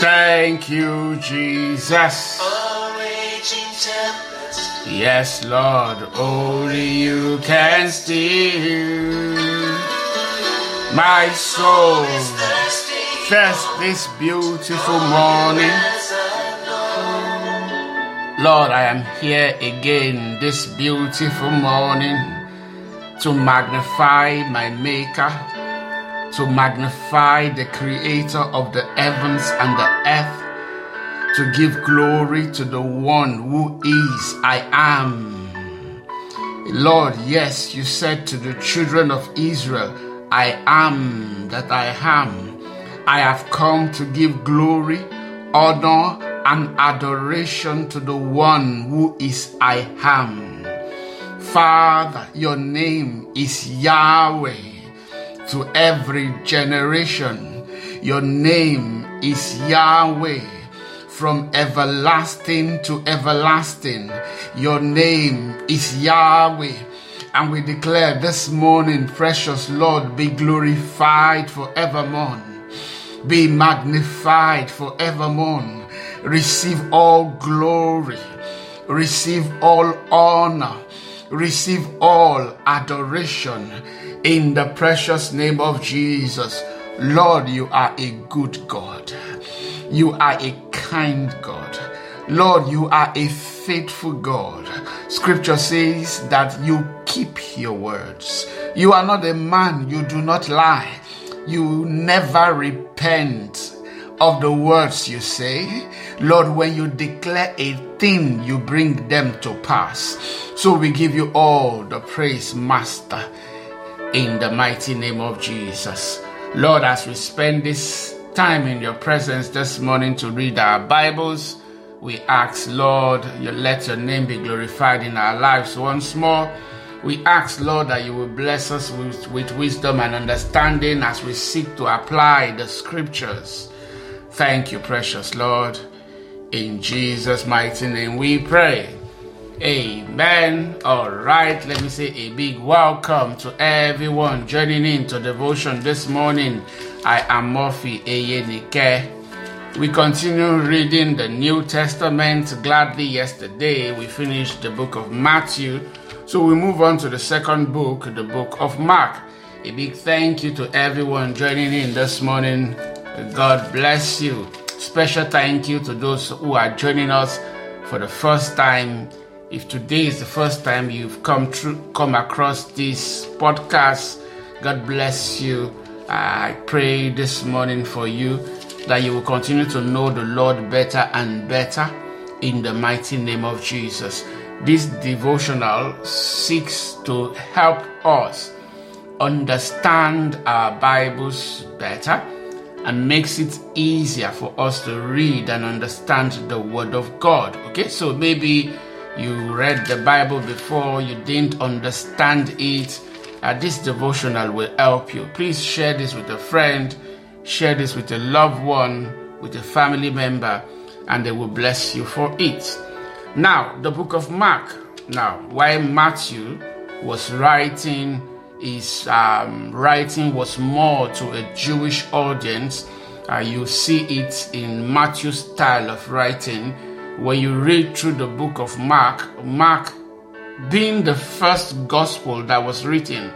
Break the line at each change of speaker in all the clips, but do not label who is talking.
Thank you, Jesus. Yes, Lord, only you can steal my soul. First, this beautiful morning. Lord, I am here again this beautiful morning to magnify my Maker to magnify the creator of the heavens and the earth, to give glory to the one who is I am. Lord, yes, you said to the children of Israel, I am that I am. I have come to give glory, honor, and adoration to the one who is I am. Father, your name is Yahweh to every generation. Your name is Yahweh. From everlasting to everlasting, your name is Yahweh. And we declare this morning, precious Lord, be glorified forevermore, be magnified forevermore. Receive all glory, receive all honor, receive all adoration in the precious name of Jesus. Lord, you are a good God. You are a kind God. Lord, you are a faithful God. Scripture says that you keep your words. You are not a man, you do not lie. You never repent of the words you say. Lord, when you declare a thing, you bring them to pass. So we give you all the praise, Master in the mighty name of Jesus. Lord, as we spend this time in your presence this morning to read our Bibles, we ask, Lord, you let your name be glorified in our lives once more. We ask, Lord, that you will bless us with, with wisdom and understanding as we seek to apply the scriptures. Thank you, precious Lord. In Jesus' mighty name we pray. Amen. All right, let me say a big welcome to everyone joining in to devotion this morning. I am Murphy Eyenike. We continue reading the New Testament gladly. Yesterday, we finished the book of Matthew, so we move on to the second book, the book of Mark. A big thank you to everyone joining in this morning. God bless you. Special thank you to those who are joining us for the first time if today is the first time you've come through, come across this podcast, God bless you. I pray this morning for you that you will continue to know the Lord better and better in the mighty name of Jesus. This devotional seeks to help us understand our Bibles better and makes it easier for us to read and understand the Word of God. Okay, so maybe you read the Bible before, you didn't understand it, uh, this devotional will help you. Please share this with a friend, share this with a loved one, with a family member, and they will bless you for it. Now, the book of Mark. Now, why Matthew was writing his um, writing was more to a Jewish audience. Uh, you see it in Matthew's style of writing when you read through the book of Mark, Mark being the first gospel that was written,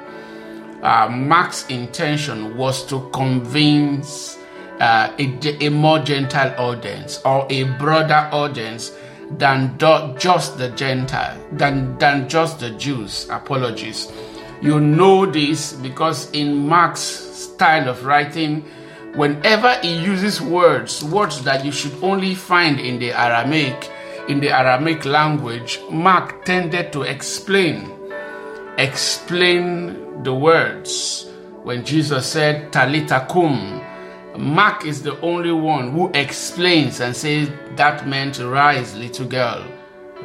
uh, Mark's intention was to convince uh, a, a, more Gentile audience or a broader audience than do, just the Gentile, than, than just the Jews. Apologies. You know this because in Mark's style of writing, whenever he uses words, words that you should only find in the Aramaic, in the Aramaic language, Mark tended to explain, explain the words. When Jesus said, Talitha koum, Mark is the only one who explains and says that meant rise, little girl,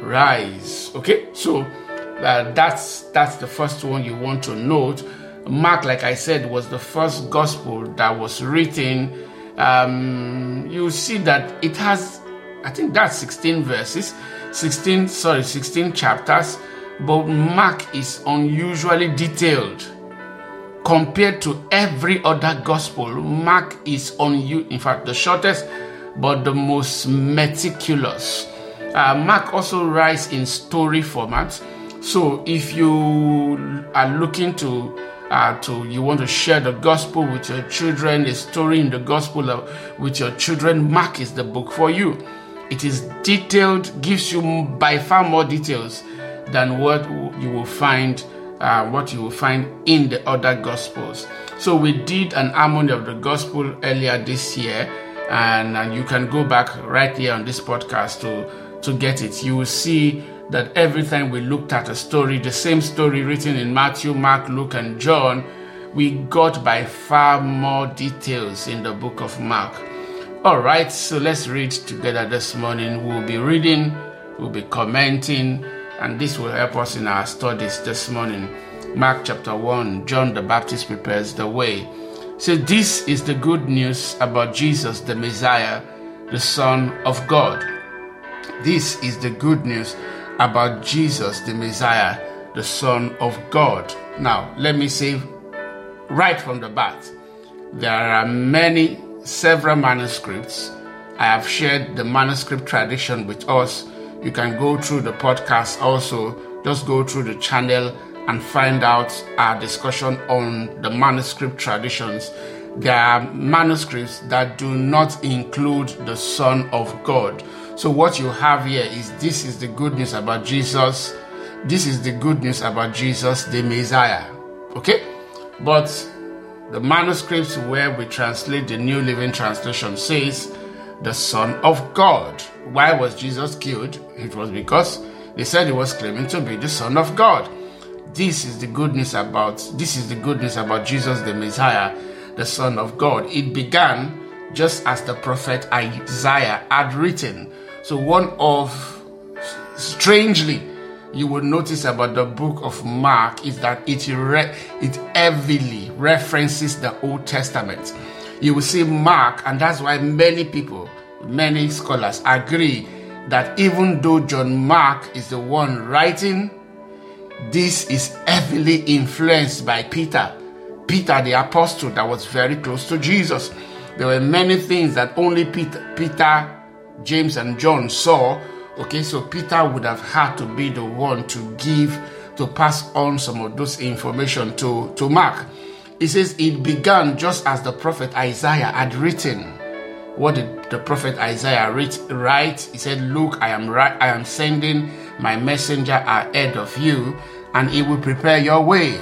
rise. Okay, so uh, that's that's the first one you want to note Mark, like I said, was the first gospel that was written. Um, you see that it has, I think that's 16 verses, 16, sorry, 16 chapters, but Mark is unusually detailed. Compared to every other gospel, Mark is on you, in fact, the shortest, but the most meticulous. Uh, Mark also writes in story format. So if you are looking to uh, to you want to share the gospel with your children, a story in the gospel of, uh, with your children, Mark is the book for you. It is detailed, gives you by far more details than what you will find, uh, what you will find in the other gospels. So we did an harmony of the gospel earlier this year, and, and you can go back right here on this podcast to to get it. You will see that every time we looked at a story, the same story written in Matthew, Mark, Luke, and John, we got by far more details in the book of Mark. All right, so let's read together this morning. We'll be reading, we'll be commenting, and this will help us in our studies this morning. Mark chapter 1, John the Baptist prepares the way. So, this is the good news about Jesus, the Messiah, the Son of God. This is the good news about Jesus, the Messiah, the Son of God. Now, let me say right from the bat there are many, several manuscripts. I have shared the manuscript tradition with us. You can go through the podcast also, just go through the channel and find out our discussion on the manuscript traditions. There are manuscripts that do not include the Son of God. So, what you have here is this is the good news about Jesus. This is the good news about Jesus, the Messiah. Okay? But the manuscripts where we translate the New Living Translation says, the Son of God. Why was Jesus killed? It was because they said he was claiming to be the Son of God. This is the good news about this is the good news about Jesus the Messiah, the Son of God. It began just as the prophet Isaiah had written so, one of strangely you will notice about the book of Mark is that it re- it heavily references the Old Testament. You will see Mark, and that's why many people, many scholars agree that even though John Mark is the one writing, this is heavily influenced by Peter. Peter, the apostle, that was very close to Jesus. There were many things that only Peter, Peter James and John saw, okay, so Peter would have had to be the one to give, to pass on some of those information to, to Mark. He says, It began just as the prophet Isaiah had written. What did the prophet Isaiah write? write? He said, Look, I am right, I am sending my messenger ahead of you, and he will prepare your way.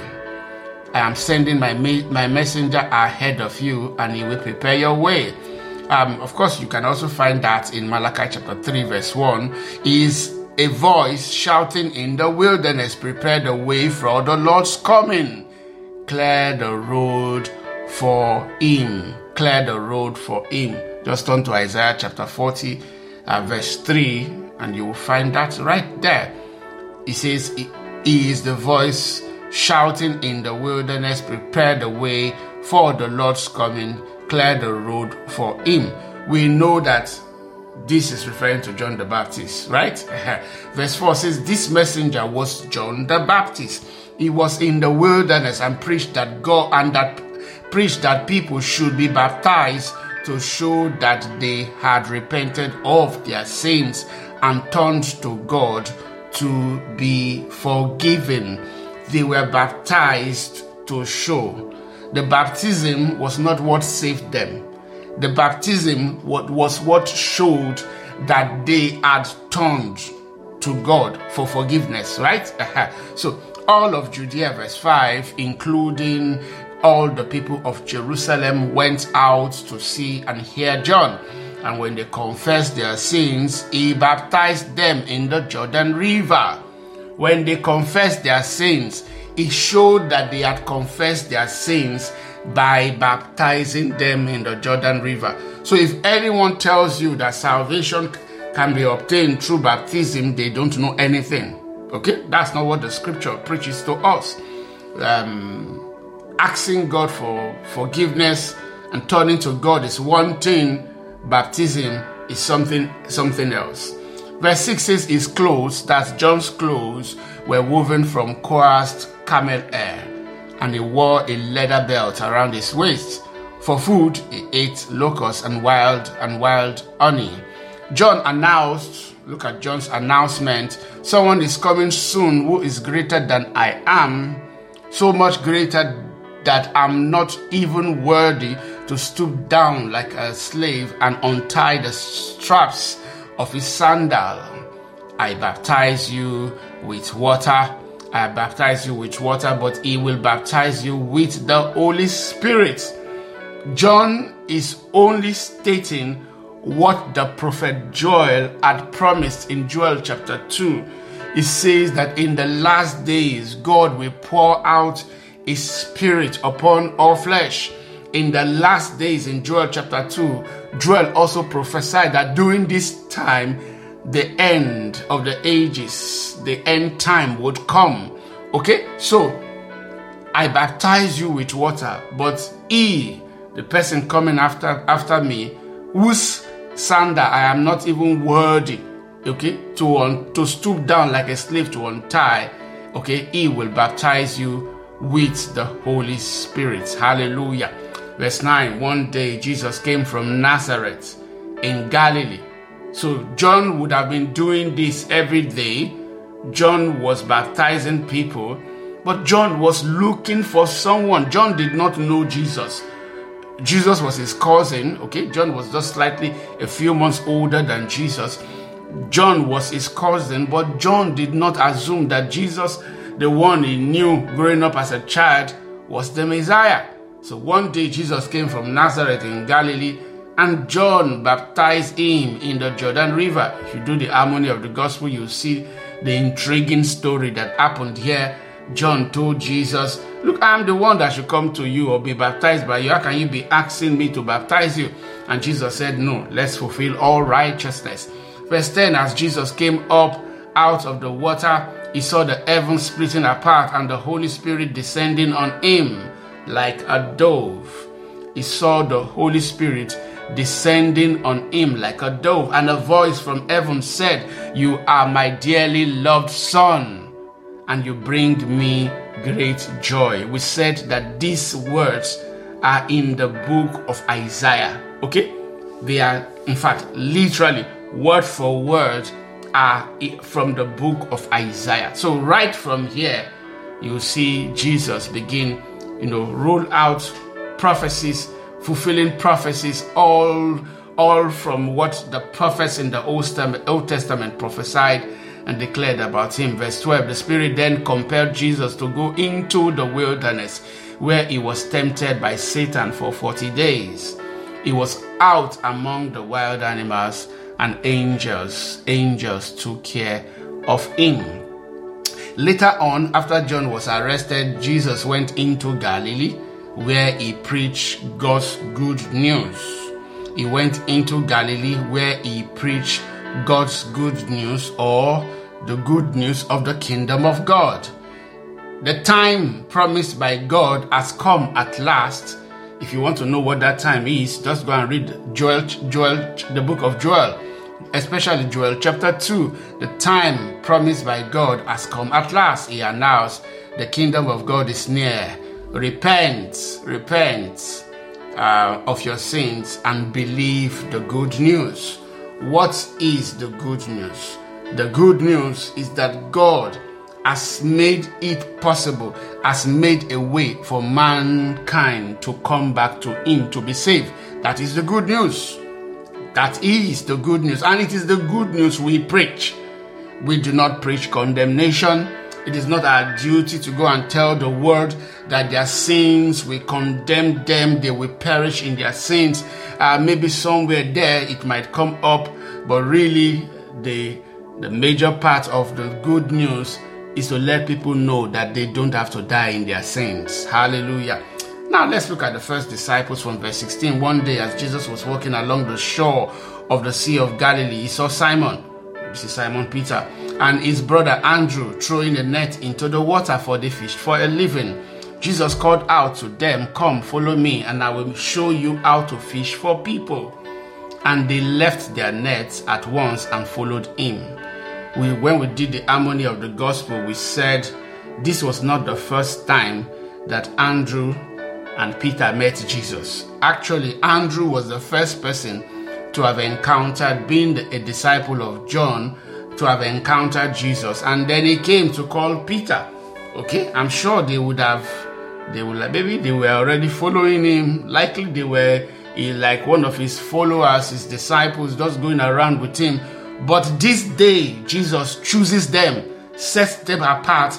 I am sending my, my messenger ahead of you, and he will prepare your way um, of course, you can also find that in Malachi chapter 3, verse 1, is a voice shouting in the wilderness, Prepare the way for the Lord's coming, clear the road for him, clear the road for him. Just turn to Isaiah chapter 40, uh, verse 3, and you will find that right there. He says, He is the voice shouting in the wilderness, Prepare the way for the Lord's coming clear the road for him. We know that this is referring to John the Baptist, right? Verse 4 says, This messenger was John the Baptist. He was in the wilderness and preached that God and that preached that people should be baptized to show that they had repented of their sins and turned to God to be forgiven. They were baptized to show the baptism was not what saved them. The baptism was what showed that they had turned to God for forgiveness, right? Uh-huh. so, all of Judea, verse 5, including all the people of Jerusalem, went out to see and hear John. And when they confessed their sins, he baptized them in the Jordan River. When they confessed their sins, it showed that they had confessed their sins by baptizing them in the Jordan River. So if anyone tells you that salvation can be obtained through baptism, they don't know anything. Okay? That's not what the scripture preaches to us. Um, asking God for forgiveness and turning to God is one thing, baptism is something something else. Verse 6 says his clothes, that's John's clothes, were woven from coarse camel hair, and he wore a leather belt around his waist. For food, he ate locusts and wild and wild honey. John announced, look at John's announcement, someone is coming soon who is greater than I am, so much greater that I'm not even worthy to stoop down like a slave and untie the straps of his sandal. I baptize you with water I baptize you with water, but he will baptize you with the Holy Spirit. John is only stating what the prophet Joel had promised in Joel chapter 2. It says that in the last days, God will pour out his spirit upon all flesh. In the last days, in Joel chapter 2, Joel also prophesied that during this time, the end of the ages, the end time would come. Okay? So, I baptize you with water, but he, the person coming after after me, whose sander I am not even worthy, okay, to un, to stoop down like a slave to untie, okay, he will baptize you with the Holy Spirit. Hallelujah. Verse 9 One day Jesus came from Nazareth in Galilee so John would have been doing this every day. John was baptizing people, but John was looking for someone. John did not know Jesus. Jesus was his cousin, okay? John was just slightly a few months older than Jesus. John was his cousin, but John did not assume that Jesus, the one he knew growing up as a child, was the Messiah. So one day Jesus came from Nazareth in Galilee and John baptized him in the Jordan River. If you do the harmony of the gospel, you see the intriguing story that happened here. John told Jesus, Look, I'm the one that should come to you or be baptized by you. How can you be asking me to baptize you? And Jesus said, No, let's fulfill all righteousness. Verse 10 As Jesus came up out of the water, he saw the heavens splitting apart and the Holy Spirit descending on him like a dove he saw the Holy Spirit descending on him like a dove, and a voice from heaven said, You are my dearly loved son, and you bring me great joy. We said that these words are in the book of Isaiah, okay? They are, in fact, literally word for word are from the book of Isaiah. So, right from here, you see Jesus begin, you know, roll out prophecies, fulfilling prophecies, all, all from what the prophets in the Old Testament, Old Testament prophesied and declared about him. Verse 12 The Spirit then compelled Jesus to go into the wilderness where he was tempted by Satan for 40 days. He was out among the wild animals, and angels, angels took care of him. Later on, after John was arrested, Jesus went into Galilee where he preached God's good news. He went into Galilee where he preached God's good news or the good news of the kingdom of God. The time promised by God has come at last. If you want to know what that time is, just go and read Joel, Joel, the book of Joel, especially Joel chapter 2. The time promised by God has come at last. He announced the kingdom of God is near. Repent, repent uh, of your sins and believe the good news. What is the good news? The good news is that God has made it possible, has made a way for mankind to come back to Him to be saved. That is the good news. That is the good news. And it is the good news we preach. We do not preach condemnation. It is not our duty to go and tell the world that their sins will condemn them, they will perish in their sins. Uh, maybe somewhere there it might come up, but really the, the major part of the good news is to let people know that they don't have to die in their sins. Hallelujah. Now let's look at the first disciples from verse 16. One day, as Jesus was walking along the shore of the Sea of Galilee, he saw Simon, this is Simon Peter, and his brother Andrew throwing a net into the water for the fish for a living. Jesus called out to them, Come, follow me, and I will show you how to fish for people. And they left their nets at once and followed him. We, when we did the harmony of the gospel, we said this was not the first time that Andrew and Peter met Jesus. Actually, Andrew was the first person to have encountered, being a disciple of John, to have encountered Jesus. And then he came to call Peter. Okay, I'm sure they would have they were like, maybe they were already following him. Likely they were like one of his followers, his disciples, just going around with him. But this day, Jesus chooses them, sets them apart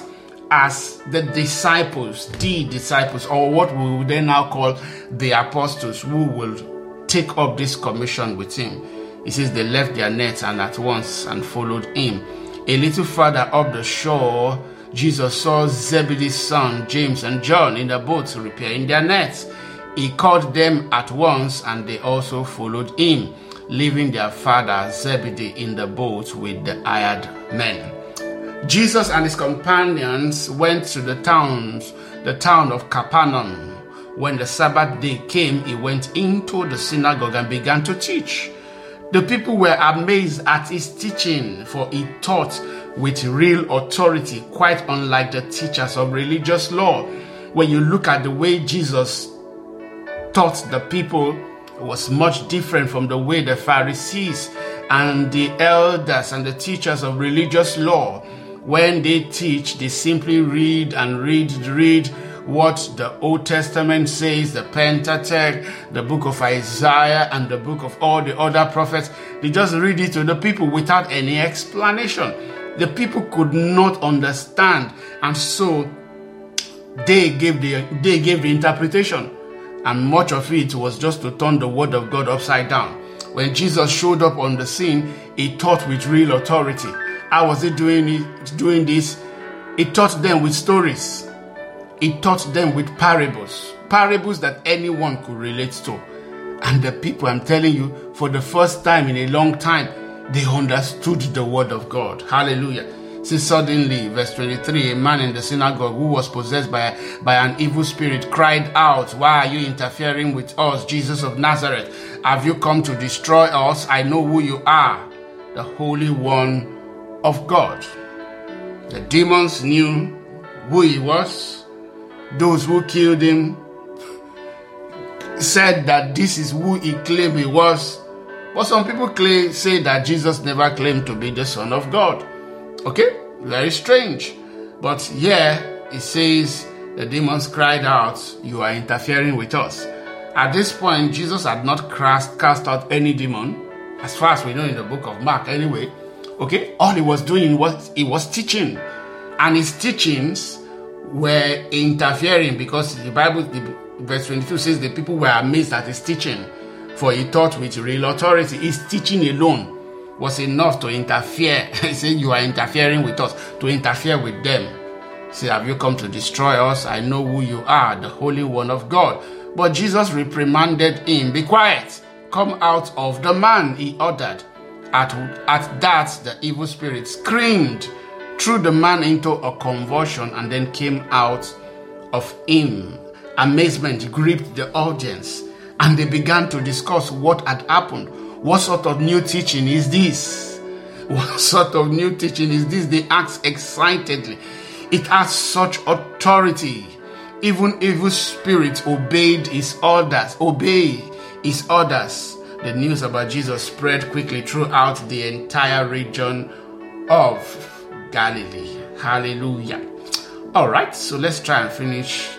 as the disciples, the disciples, or what we would then now call the apostles, who will take up this commission with him. He says they left their nets and at once and followed him. A little further up the shore, Jesus saw Zebedee's son James and John in the boats repairing their nets. He called them at once, and they also followed him, leaving their father Zebedee in the boat with the hired men. Jesus and his companions went to the towns, the town of Capernaum. When the Sabbath day came, he went into the synagogue and began to teach. The people were amazed at his teaching, for he taught with real authority, quite unlike the teachers of religious law. When you look at the way Jesus taught the people, was much different from the way the Pharisees and the elders and the teachers of religious law, when they teach, they simply read and read, read what the Old Testament says, the Pentateuch, the book of Isaiah, and the book of all the other prophets. They just read it to the people without any explanation. The people could not understand, and so they gave the they gave the interpretation, and much of it was just to turn the word of God upside down. When Jesus showed up on the scene, he taught with real authority. How was he doing it, doing this? He taught them with stories. He taught them with parables, parables that anyone could relate to. And the people, I'm telling you, for the first time in a long time, they understood the word of God. Hallelujah. See, suddenly, verse 23, a man in the synagogue who was possessed by, by an evil spirit cried out, Why are you interfering with us, Jesus of Nazareth? Have you come to destroy us? I know who you are, the Holy One of God. The demons knew who he was. Those who killed him said that this is who he claimed he was but some people claim, say that Jesus never claimed to be the Son of God. Okay? Very strange. But here it says the demons cried out, You are interfering with us. At this point, Jesus had not cast, out any demon, as far as we know in the book of Mark, anyway. Okay? All he was doing was he was teaching. And his teachings were interfering because the Bible, the, verse 22 says the people were amazed at his teaching for he taught with real authority. His teaching alone was enough to interfere. he said, You are interfering with us, to interfere with them. He said, Have you come to destroy us? I know who you are, the Holy One of God. But Jesus reprimanded him, Be quiet, come out of the man, he ordered. At, at that, the evil spirit screamed, threw the man into a convulsion, and then came out of him. Amazement gripped the audience. And they began to discuss what had happened. What sort of new teaching is this? What sort of new teaching is this? They asked excitedly. It has such authority. Even evil spirits obeyed his orders. Obey his orders. The news about Jesus spread quickly throughout the entire region of Galilee. Hallelujah. All right, so let's try and finish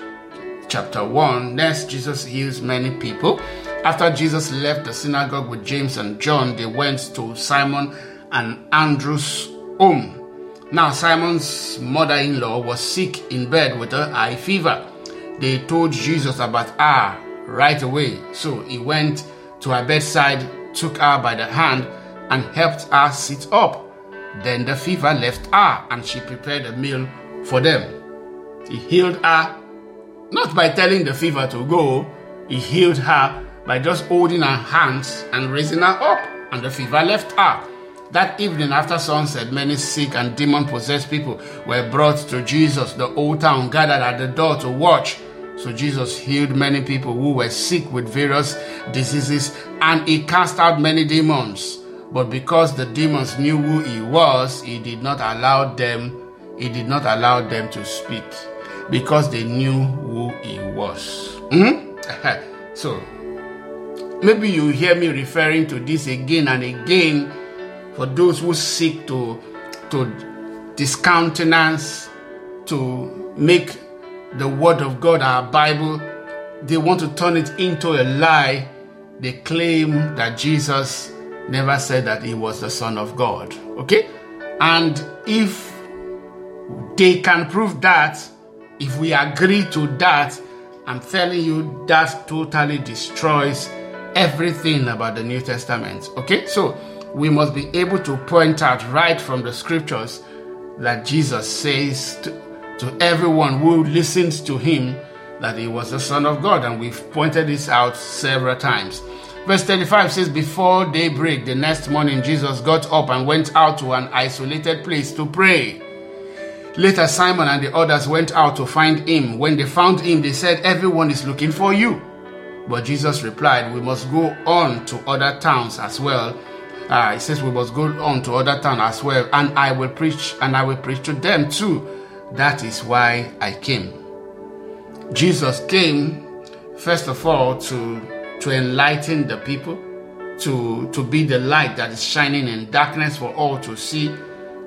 chapter 1. Next, Jesus heals many people. After Jesus left the synagogue with James and John, they went to Simon and Andrew's home. Now, Simon's mother in law was sick in bed with a high fever. They told Jesus about her right away. So he went to her bedside, took her by the hand, and helped her sit up. Then the fever left her, and she prepared a meal for them. He healed her not by telling the fever to go, he healed her by just holding her hands and raising her up, and the fever left her. That evening after sunset, many sick and demon possessed people were brought to Jesus. The whole town gathered at the door to watch. So Jesus healed many people who were sick with various diseases and he cast out many demons. But because the demons knew who he was, he did not allow them, he did not allow them to speak because they knew who he was. Mm-hmm. so, maybe you hear me referring to this again and again for those who seek to, to discountenance, to make the Word of God, our Bible, they want to turn it into a lie. They claim that Jesus never said that he was the Son of God. Okay? And if they can prove that, if we agree to that, I'm telling you, that totally destroys everything about the New Testament. Okay, so we must be able to point out right from the scriptures that Jesus says to, to everyone who listens to him that he was the Son of God, and we've pointed this out several times. Verse 35 says, Before daybreak the next morning, Jesus got up and went out to an isolated place to pray. Later, Simon and the others went out to find him. When they found him, they said, Everyone is looking for you. But Jesus replied, We must go on to other towns as well. Uh, he says, We must go on to other towns as well, and I will preach, and I will preach to them too. That is why I came. Jesus came, first of all, to, to enlighten the people, to, to be the light that is shining in darkness for all to see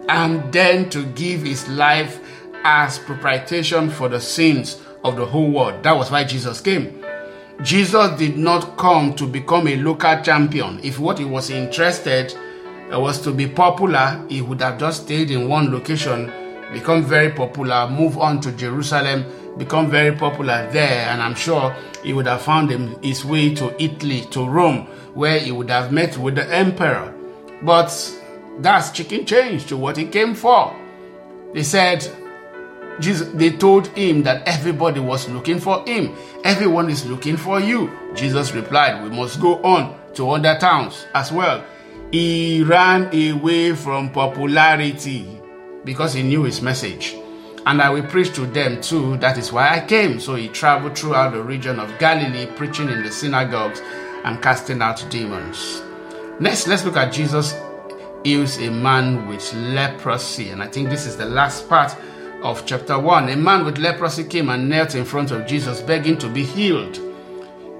and then to give his life as propitiation for the sins of the whole world. That was why Jesus came. Jesus did not come to become a local champion. If what he was interested uh, was to be popular, he would have just stayed in one location, become very popular, move on to Jerusalem, become very popular there, and I'm sure he would have found his way to Italy, to Rome, where he would have met with the emperor. But that's chicken change to what he came for. They said, Jesus, they told him that everybody was looking for him. Everyone is looking for you. Jesus replied, We must go on to other towns as well. He ran away from popularity because he knew his message. And I will preach to them too. That is why I came. So he traveled throughout the region of Galilee, preaching in the synagogues and casting out demons. Next, let's look at Jesus heals a man with leprosy. And I think this is the last part of chapter 1. A man with leprosy came and knelt in front of Jesus, begging to be healed.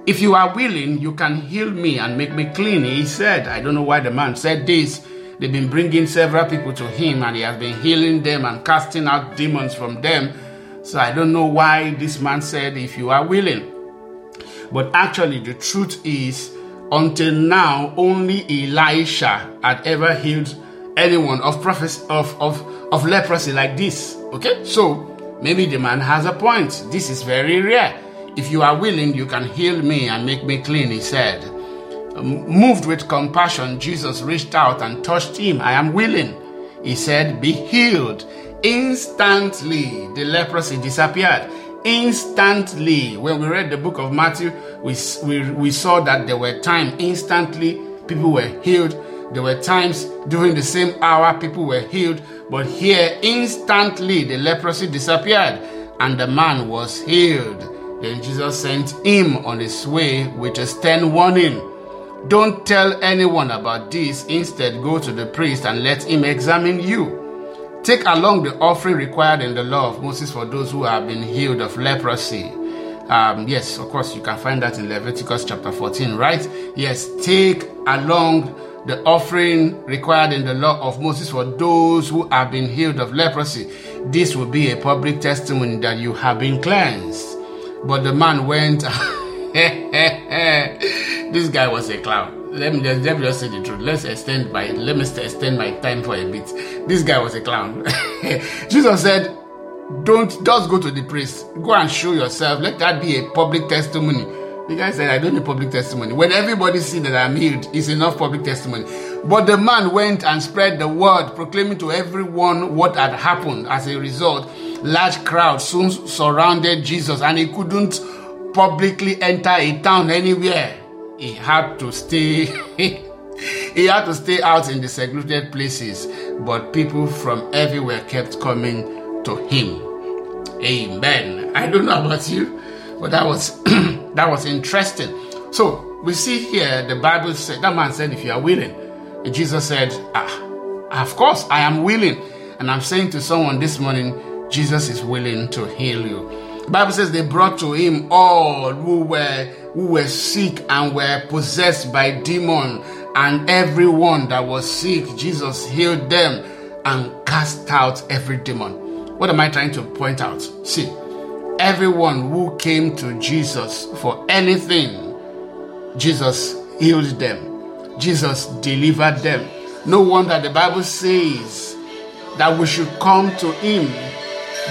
If you are willing, you can heal me and make me clean, he said. I don't know why the man said this. They've been bringing several people to him and he has been healing them and casting out demons from them. So I don't know why this man said, if you are willing. But actually, the truth is, until now, only Elisha had ever healed anyone of, prophecy of, of, of leprosy like this. Okay? So, maybe the man has a point. This is very rare. If you are willing, you can heal me and make me clean, he said. Um, moved with compassion, Jesus reached out and touched him. I am willing. He said, Be healed. Instantly, the leprosy disappeared instantly. When we read the book of Matthew, we, we, we saw that there were times instantly people were healed. There were times during the same hour people were healed. But here, instantly, the leprosy disappeared and the man was healed. Then Jesus sent him on his way with a stern warning. Don't tell anyone about this. Instead, go to the priest and let him examine you. Take along the offering required in the law of Moses for those who have been healed of leprosy. Um, yes, of course, you can find that in Leviticus chapter 14, right? Yes, take along the offering required in the law of Moses for those who have been healed of leprosy. This will be a public testimony that you have been cleansed. But the man went, this guy was a clown let me just let me just say the truth. Let's extend my let me extend my time for a bit. This guy was a clown. Jesus said, "Don't just go to the priest. Go and show yourself. Let that be a public testimony." The guy said, "I don't need public testimony. When everybody sees that I'm healed, it's enough public testimony." But the man went and spread the word, proclaiming to everyone what had happened. As a result, large crowds soon surrounded Jesus, and he couldn't publicly enter a town anywhere he had to stay he had to stay out in the secluded places but people from everywhere kept coming to him amen i don't know about you but that was that was interesting so we see here the bible said that man said if you are willing and jesus said ah of course i am willing and i'm saying to someone this morning jesus is willing to heal you the bible says they brought to him all who were who were sick and were possessed by demon and everyone that was sick jesus healed them and cast out every demon what am i trying to point out see everyone who came to jesus for anything jesus healed them jesus delivered them no wonder the bible says that we should come to him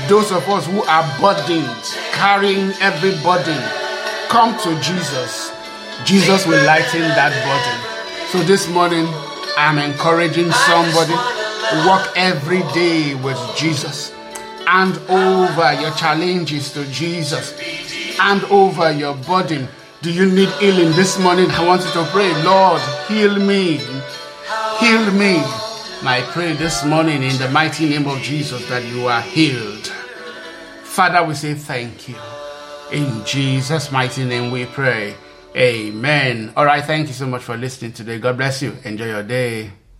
those of us who are burdened carrying every burden come to Jesus, Jesus will lighten that burden. So this morning, I'm encouraging somebody walk every day with Jesus. Hand over your challenges to Jesus. Hand over your burden. Do you need healing this morning? I want you to pray, Lord, heal me. Heal me. I pray this morning in the mighty name of Jesus that you are healed. Father, we say thank you. In Jesus' mighty name we pray. Amen. All right. Thank you so much for listening today. God bless you. Enjoy your day.